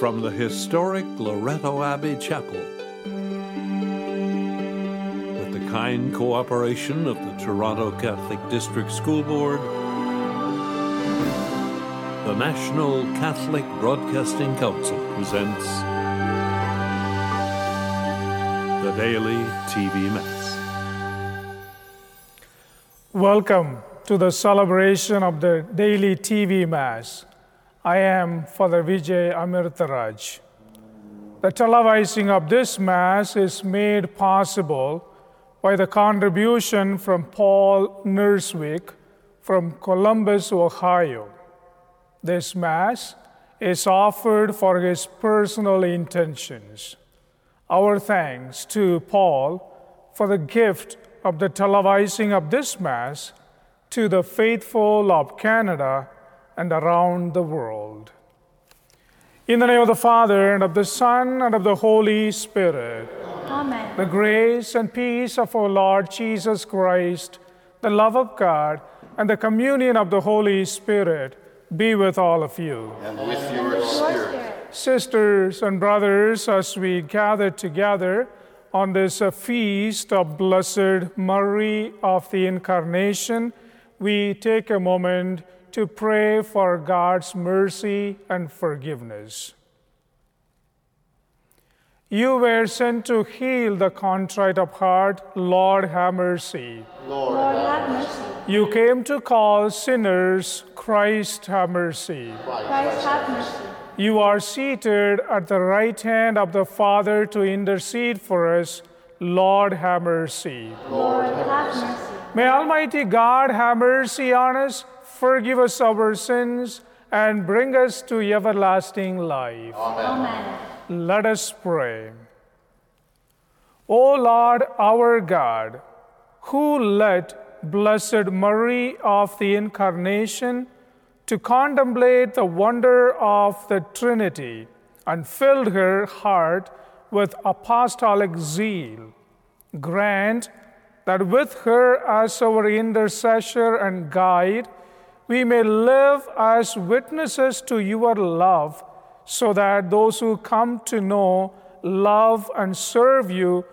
from the historic Loretto Abbey Chapel. With the kind cooperation of the Toronto Catholic District School Board, the National Catholic Broadcasting Council presents the Daily TV Mass. Welcome to the celebration of the daily TV Mass. I am Father Vijay Amirtaraj. The televising of this Mass is made possible by the contribution from Paul Nerswick from Columbus, Ohio. This Mass is offered for his personal intentions. Our thanks to Paul for the gift of the televising of this Mass to the faithful of Canada and around the world. In the name of the Father, and of the Son, and of the Holy Spirit, Amen. the grace and peace of our Lord Jesus Christ, the love of God, and the communion of the Holy Spirit be with all of you. and with your spirit. Sisters and brothers, as we gather together on this uh, feast of Blessed Mary of the Incarnation, we take a moment to pray for God's mercy and forgiveness. You were sent to heal the contrite of heart. Lord, have mercy. Lord, Lord, have mercy. You came to call sinners. Christ, have mercy. Christ, have mercy. You are seated at the right hand of the Father to intercede for us. Lord, have mercy. Lord, have mercy. May Almighty God have mercy on us, forgive us our sins, and bring us to everlasting life. Amen. Let us pray. O Lord our God, who led Blessed Mary of the Incarnation to contemplate the wonder of the Trinity and filled her heart with apostolic zeal, grant that with her as our intercessor and guide, we may live as witnesses to your love, so that those who come to know, love, and serve you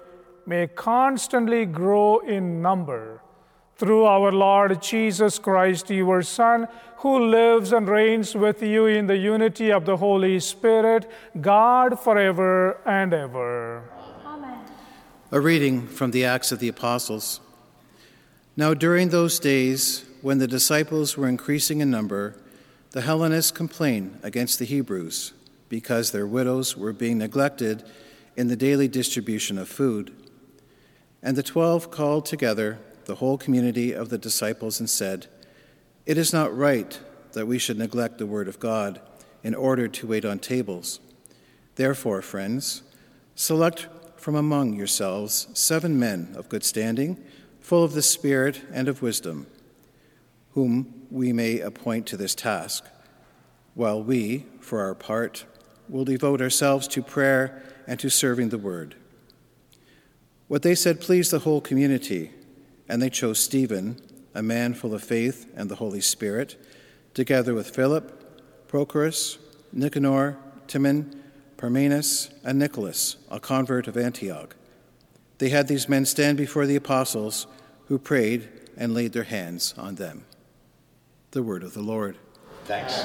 may constantly grow in number. Through our Lord Jesus Christ, your Son, who lives and reigns with you in the unity of the Holy Spirit, God forever and ever. Amen. A reading from the Acts of the Apostles. Now, during those days, when the disciples were increasing in number, the Hellenists complained against the Hebrews because their widows were being neglected in the daily distribution of food. And the twelve called together the whole community of the disciples and said, It is not right that we should neglect the word of God in order to wait on tables. Therefore, friends, select from among yourselves seven men of good standing, full of the Spirit and of wisdom, whom we may appoint to this task, while we, for our part, will devote ourselves to prayer and to serving the word. What they said pleased the whole community, and they chose Stephen, a man full of faith and the Holy Spirit, together with Philip, Prochorus, Nicanor, Timon, Parmenas, and Nicholas, a convert of Antioch. They had these men stand before the apostles, who prayed and laid their hands on them. The word of the Lord. Thanks.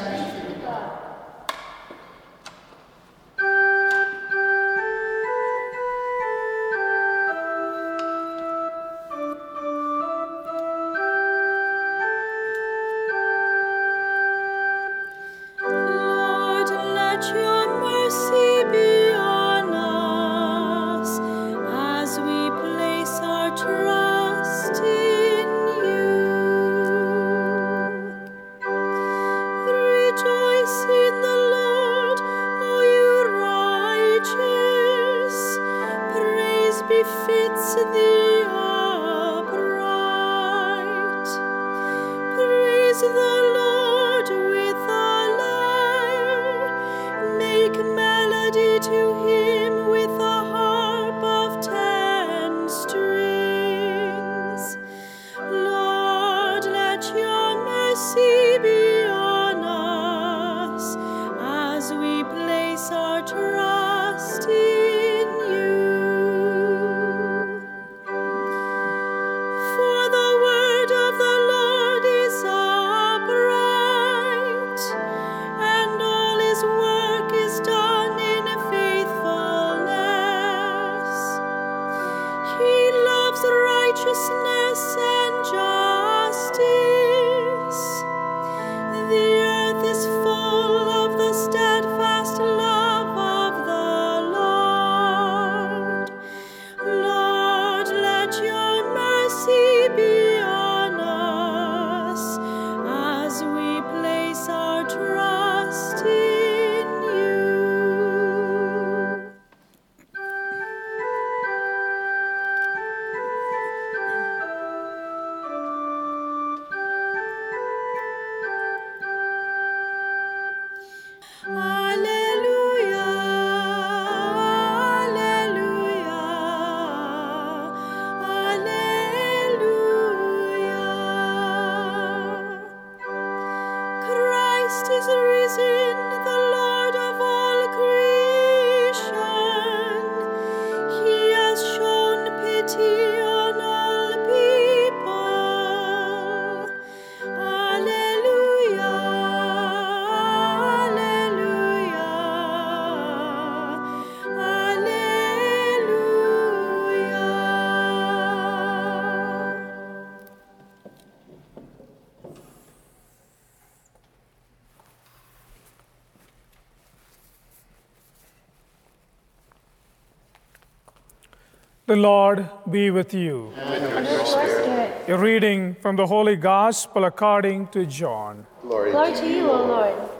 The Lord be with you. And with your spirit. A reading from the Holy Gospel according to John. Glory Glory to you, O Lord.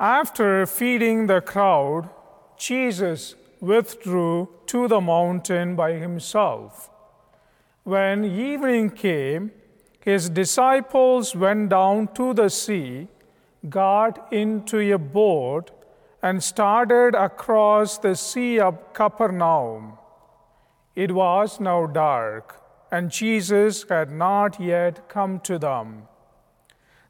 After feeding the crowd, Jesus withdrew to the mountain by himself. When evening came, his disciples went down to the sea, got into a boat, and started across the Sea of Capernaum. It was now dark, and Jesus had not yet come to them.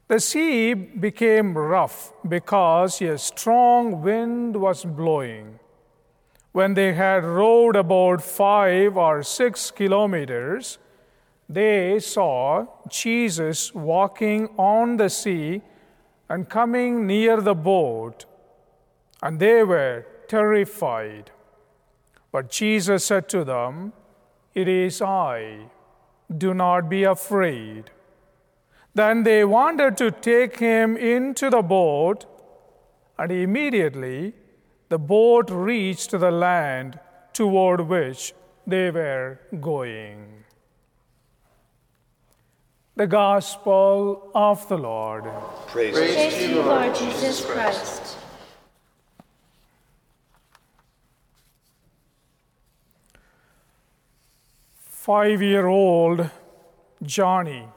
The sea became rough because a strong wind was blowing. When they had rowed about five or six kilometers, they saw Jesus walking on the sea and coming near the boat, and they were terrified. But Jesus said to them, It is I, do not be afraid. Then they wanted to take him into the boat, and immediately the boat reached the land toward which they were going. The Gospel of the Lord. Praise, Praise to you, Lord Jesus Christ. Five year old Johnny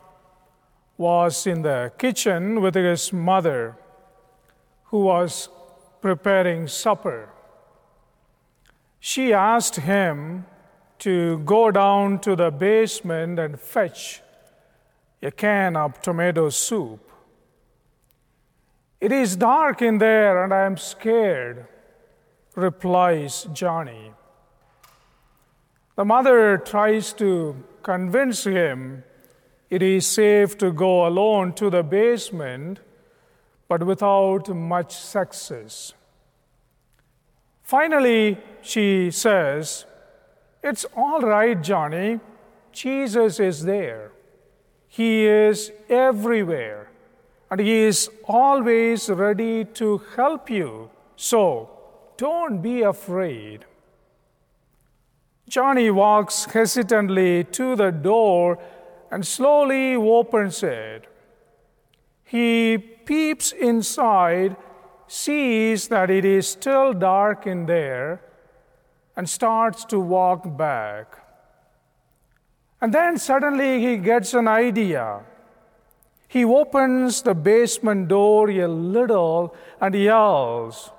was in the kitchen with his mother, who was preparing supper. She asked him to go down to the basement and fetch a can of tomato soup. It is dark in there and I am scared, replies Johnny. The mother tries to convince him it is safe to go alone to the basement, but without much success. Finally, she says, It's all right, Johnny. Jesus is there. He is everywhere, and He is always ready to help you. So don't be afraid. Johnny walks hesitantly to the door and slowly opens it. He peeps inside, sees that it is still dark in there, and starts to walk back. And then suddenly he gets an idea. He opens the basement door a little and yells,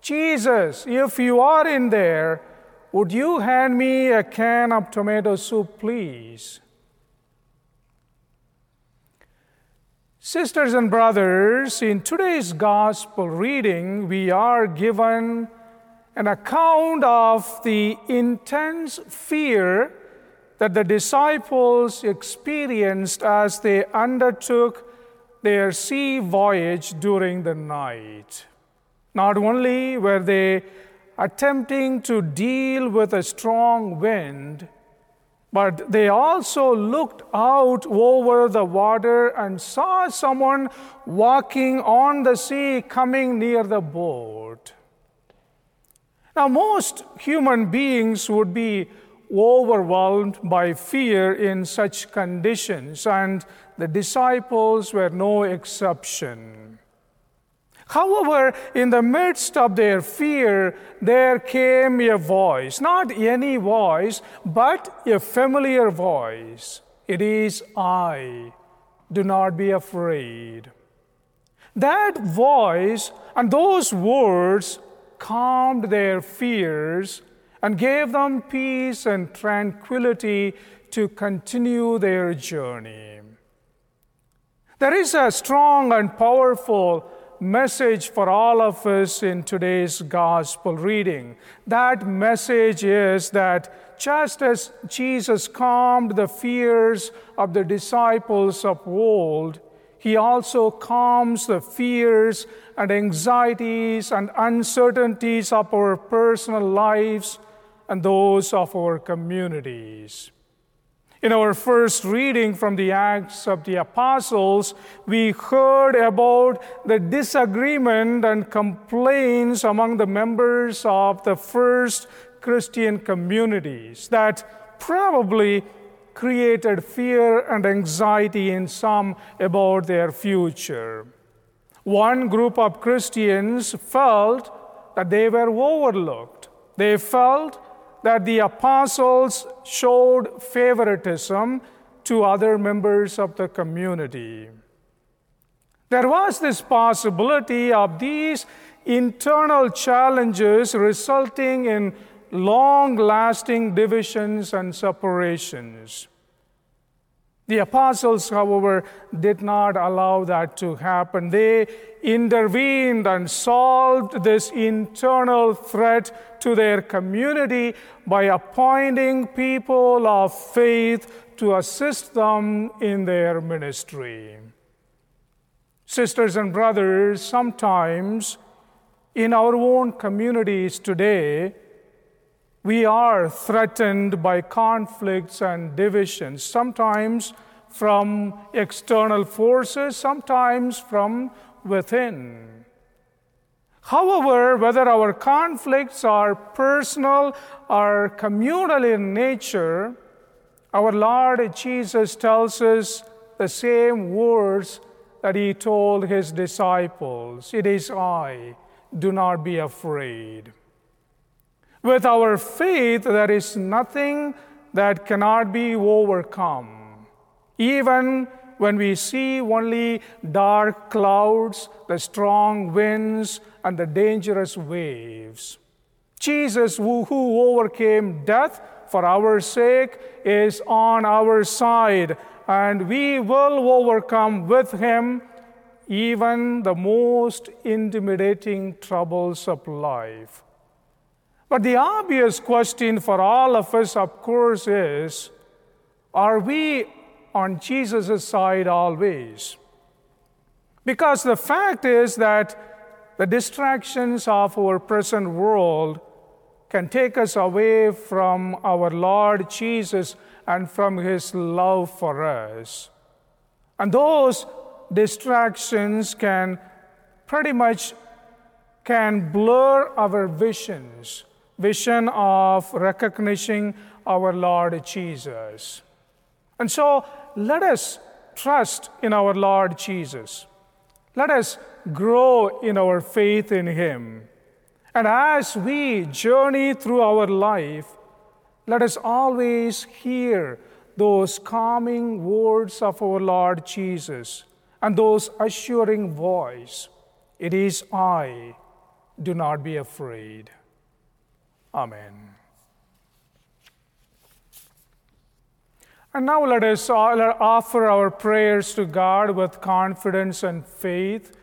Jesus, if you are in there, would you hand me a can of tomato soup, please? Sisters and brothers, in today's gospel reading, we are given an account of the intense fear that the disciples experienced as they undertook their sea voyage during the night. Not only were they attempting to deal with a strong wind, but they also looked out over the water and saw someone walking on the sea coming near the boat. Now, most human beings would be overwhelmed by fear in such conditions, and the disciples were no exception. However, in the midst of their fear, there came a voice, not any voice, but a familiar voice. It is I. Do not be afraid. That voice and those words calmed their fears and gave them peace and tranquility to continue their journey. There is a strong and powerful message for all of us in today's gospel reading. That message is that just as Jesus calmed the fears of the disciples of old, he also calms the fears and anxieties and uncertainties of our personal lives and those of our communities. In our first reading from the Acts of the Apostles, we heard about the disagreement and complaints among the members of the first Christian communities that probably created fear and anxiety in some about their future. One group of Christians felt that they were overlooked. They felt that the apostles showed favoritism to other members of the community. There was this possibility of these internal challenges resulting in long lasting divisions and separations. The apostles, however, did not allow that to happen. They intervened and solved this internal threat to their community by appointing people of faith to assist them in their ministry. Sisters and brothers, sometimes in our own communities today, we are threatened by conflicts and divisions, sometimes from external forces, sometimes from within. However, whether our conflicts are personal or communal in nature, our Lord Jesus tells us the same words that He told His disciples It is I, do not be afraid. With our faith, there is nothing that cannot be overcome. Even when we see only dark clouds, the strong winds, and the dangerous waves. Jesus, who, who overcame death for our sake, is on our side, and we will overcome with him even the most intimidating troubles of life. But the obvious question for all of us, of course, is are we on Jesus' side always? Because the fact is that the distractions of our present world can take us away from our Lord Jesus and from his love for us. And those distractions can pretty much can blur our visions vision of recognizing our Lord Jesus. And so let us trust in our Lord Jesus. Let us grow in our faith in Him. And as we journey through our life, let us always hear those calming words of our Lord Jesus and those assuring voice. It is I. Do not be afraid. Amen. And now uh, let us offer our prayers to God with confidence and faith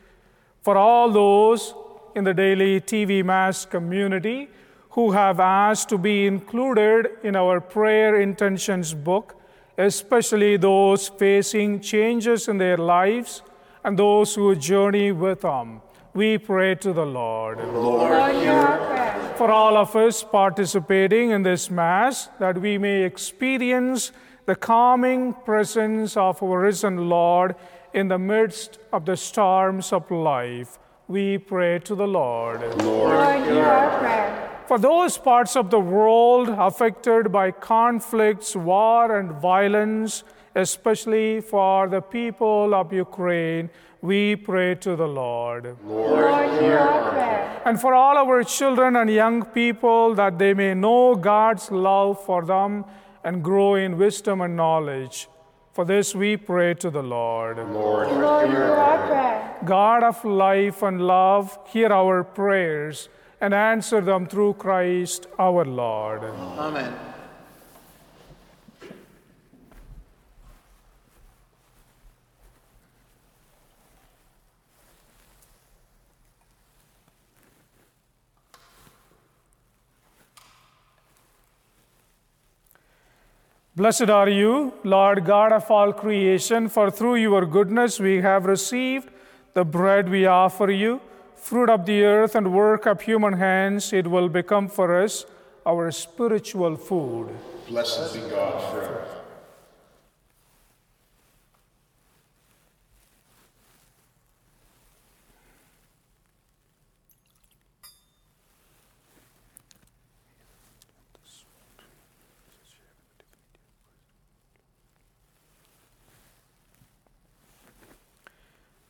for all those in the daily TV Mass community who have asked to be included in our prayer intentions book, especially those facing changes in their lives and those who journey with them. We pray to the Lord. Lord, prayer. For all of us participating in this Mass, that we may experience the calming presence of our risen Lord in the midst of the storms of life, we pray to the Lord. Lord, hear our prayer. For those parts of the world affected by conflicts, war, and violence, especially for the people of Ukraine, we pray to the Lord. Lord, hear our prayer. And for all our children and young people, that they may know God's love for them and grow in wisdom and knowledge. For this we pray to the Lord. Lord, hear our prayer. God of life and love, hear our prayers and answer them through Christ our Lord. Amen. Blessed are you, Lord God of all creation, for through your goodness we have received the bread we offer you, fruit of the earth and work of human hands. It will become for us our spiritual food. Blessed be God forever.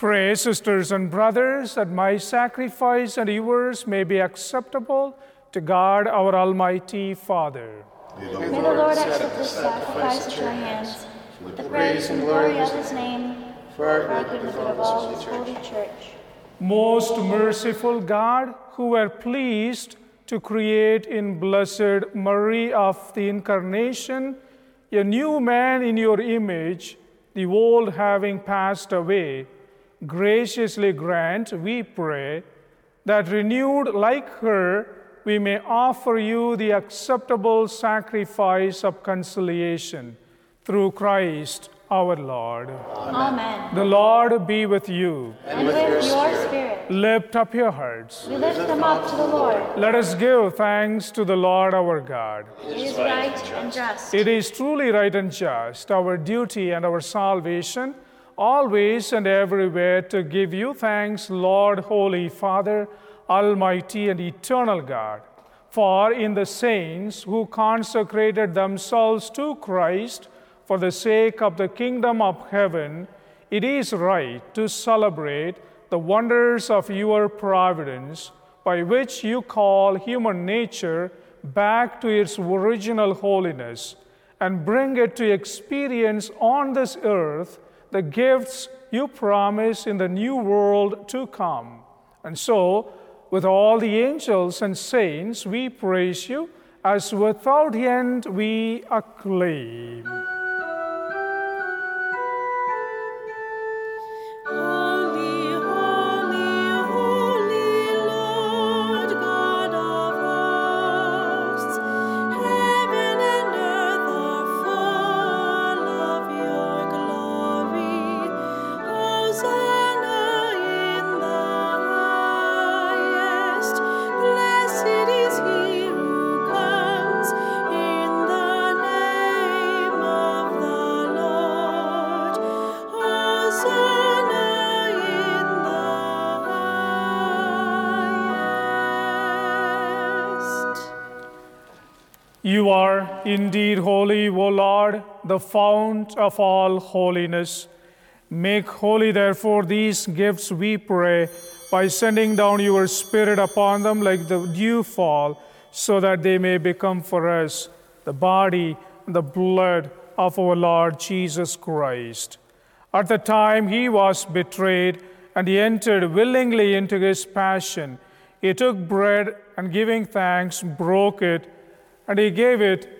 Pray, sisters and brothers, that my sacrifice and yours may be acceptable to God our Almighty Father. May the Lord accept this sacrifice at your hands, for the praise and glory of his name, for our good and the good of all his holy church. Most merciful God, who were pleased to create in Blessed Mary of the Incarnation a new man in your image, the old having passed away, graciously grant, we pray, that renewed like her, we may offer you the acceptable sacrifice of conciliation through Christ our Lord. Amen. The Lord be with you. And with your spirit, Lift up your hearts. we lift them up to the Lord. Let us give thanks to the Lord our God. It is right and just. It is truly right and just, our duty and our salvation, always and everywhere to give you thanks, Lord, Holy Father, Almighty and eternal God. For in the saints who consecrated themselves to Christ for the sake of the kingdom of heaven, it is right to celebrate the wonders of your providence by which you call human nature back to its original holiness and bring it to experience on this earth the gifts you promise in the new world to come. And so, with all the angels and saints, we praise you as without end we acclaim. Indeed holy, O Lord, the fount of all holiness. Make holy, therefore, these gifts, we pray, by sending down your Spirit upon them like the dew fall, so that they may become for us the body and the blood of our Lord Jesus Christ. At the time he was betrayed and he entered willingly into his passion, he took bread and giving thanks, broke it, and he gave it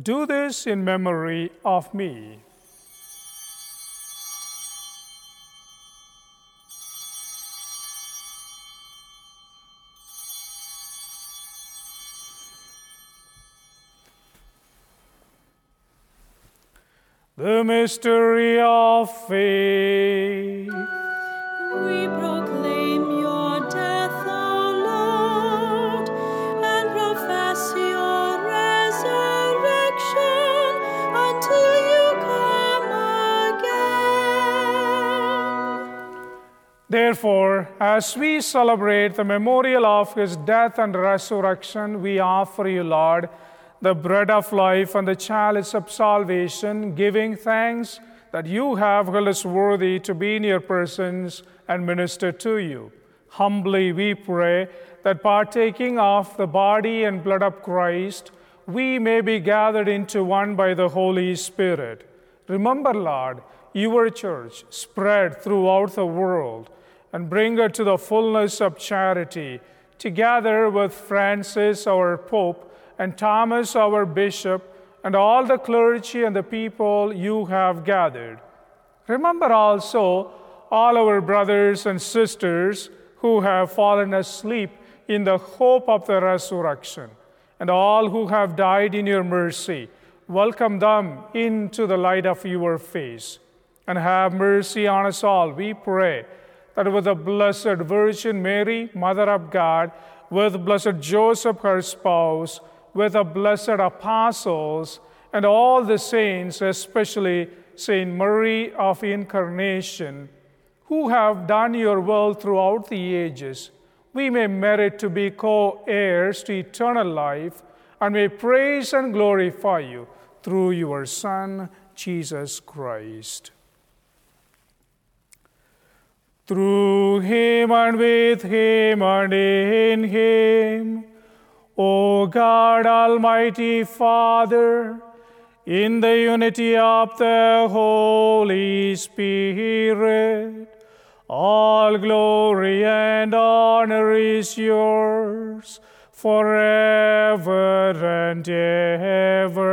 Do this in memory of me. The mystery of faith. We proclaim. Therefore, as we celebrate the memorial of his death and resurrection, we offer you, Lord, the bread of life and the chalice of salvation, giving thanks that you have held us worthy to be in your persons and minister to you. Humbly we pray that partaking of the body and blood of Christ, we may be gathered into one by the Holy Spirit. Remember, Lord, your church spread throughout the world and bring her to the fullness of charity, together with Francis, our Pope, and Thomas, our Bishop, and all the clergy and the people you have gathered. Remember also all our brothers and sisters who have fallen asleep in the hope of the resurrection, and all who have died in your mercy. Welcome them into the light of your face. And have mercy on us all, we pray, that with the Blessed Virgin Mary, Mother of God, with Blessed Joseph, her spouse, with the blessed apostles, and all the saints, especially Saint Mary of Incarnation, who have done your will throughout the ages, we may merit to be co heirs to eternal life and may praise and glorify you through your Son, Jesus Christ. Through him and with him and in him, O God, Almighty Father, in the unity of the Holy Spirit, all glory and honor is yours forever and ever.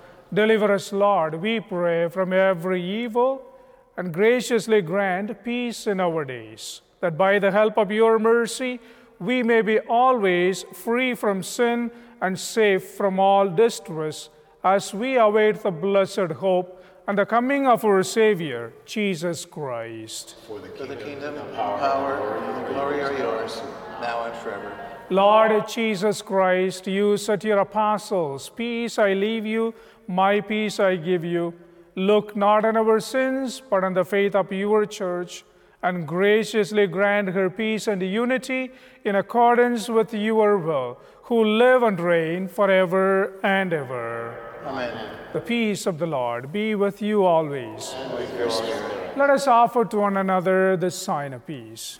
Deliver us, Lord, we pray, from every evil, and graciously grant peace in our days, that by the help of your mercy we may be always free from sin and safe from all distress, as we await the blessed hope and the coming of our Savior, Jesus Christ. For the kingdom, the power, and the glory are yours, now and forever. Lord Jesus Christ, you said to your apostles, Peace I leave you, my peace I give you. Look not on our sins, but on the faith of your church, and graciously grant her peace and unity in accordance with your will, who live and reign forever and ever. Amen. The peace of the Lord be with you always. With. Let us offer to one another the sign of peace.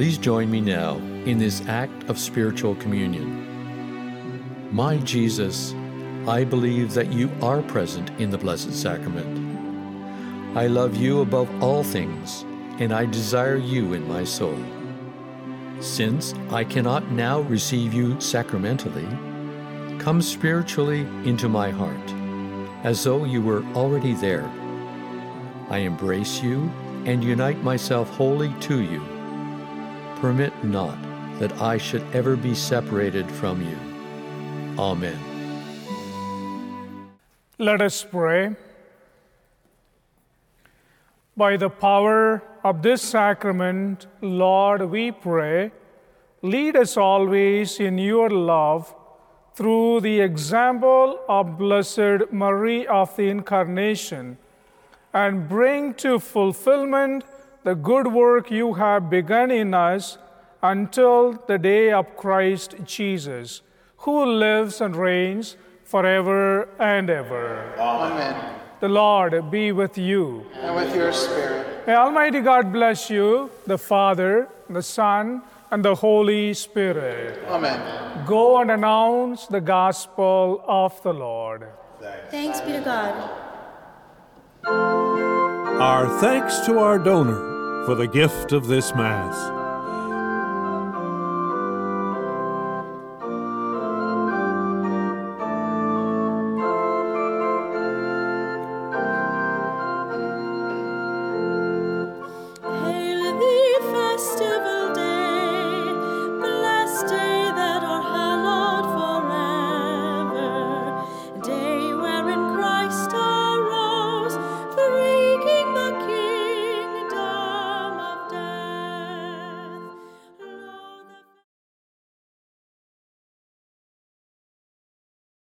Please join me now in this act of spiritual communion. My Jesus, I believe that you are present in the Blessed Sacrament. I love you above all things, and I desire you in my soul. Since I cannot now receive you sacramentally, come spiritually into my heart, as though you were already there. I embrace you and unite myself wholly to you. Permit not that I should ever be separated from you. Amen. Let us pray. By the power of this sacrament, Lord, we pray, lead us always in your love through the example of Blessed Marie of the Incarnation and bring to fulfillment the good work you have begun in us until the day of Christ Jesus, who lives and reigns forever and ever. Amen. The Lord be with you. And with your spirit. May Almighty God bless you, the Father, the Son, and the Holy Spirit. Amen. Go and announce the gospel of the Lord. Thanks be to God. Our thanks to our donor for the gift of this Mass.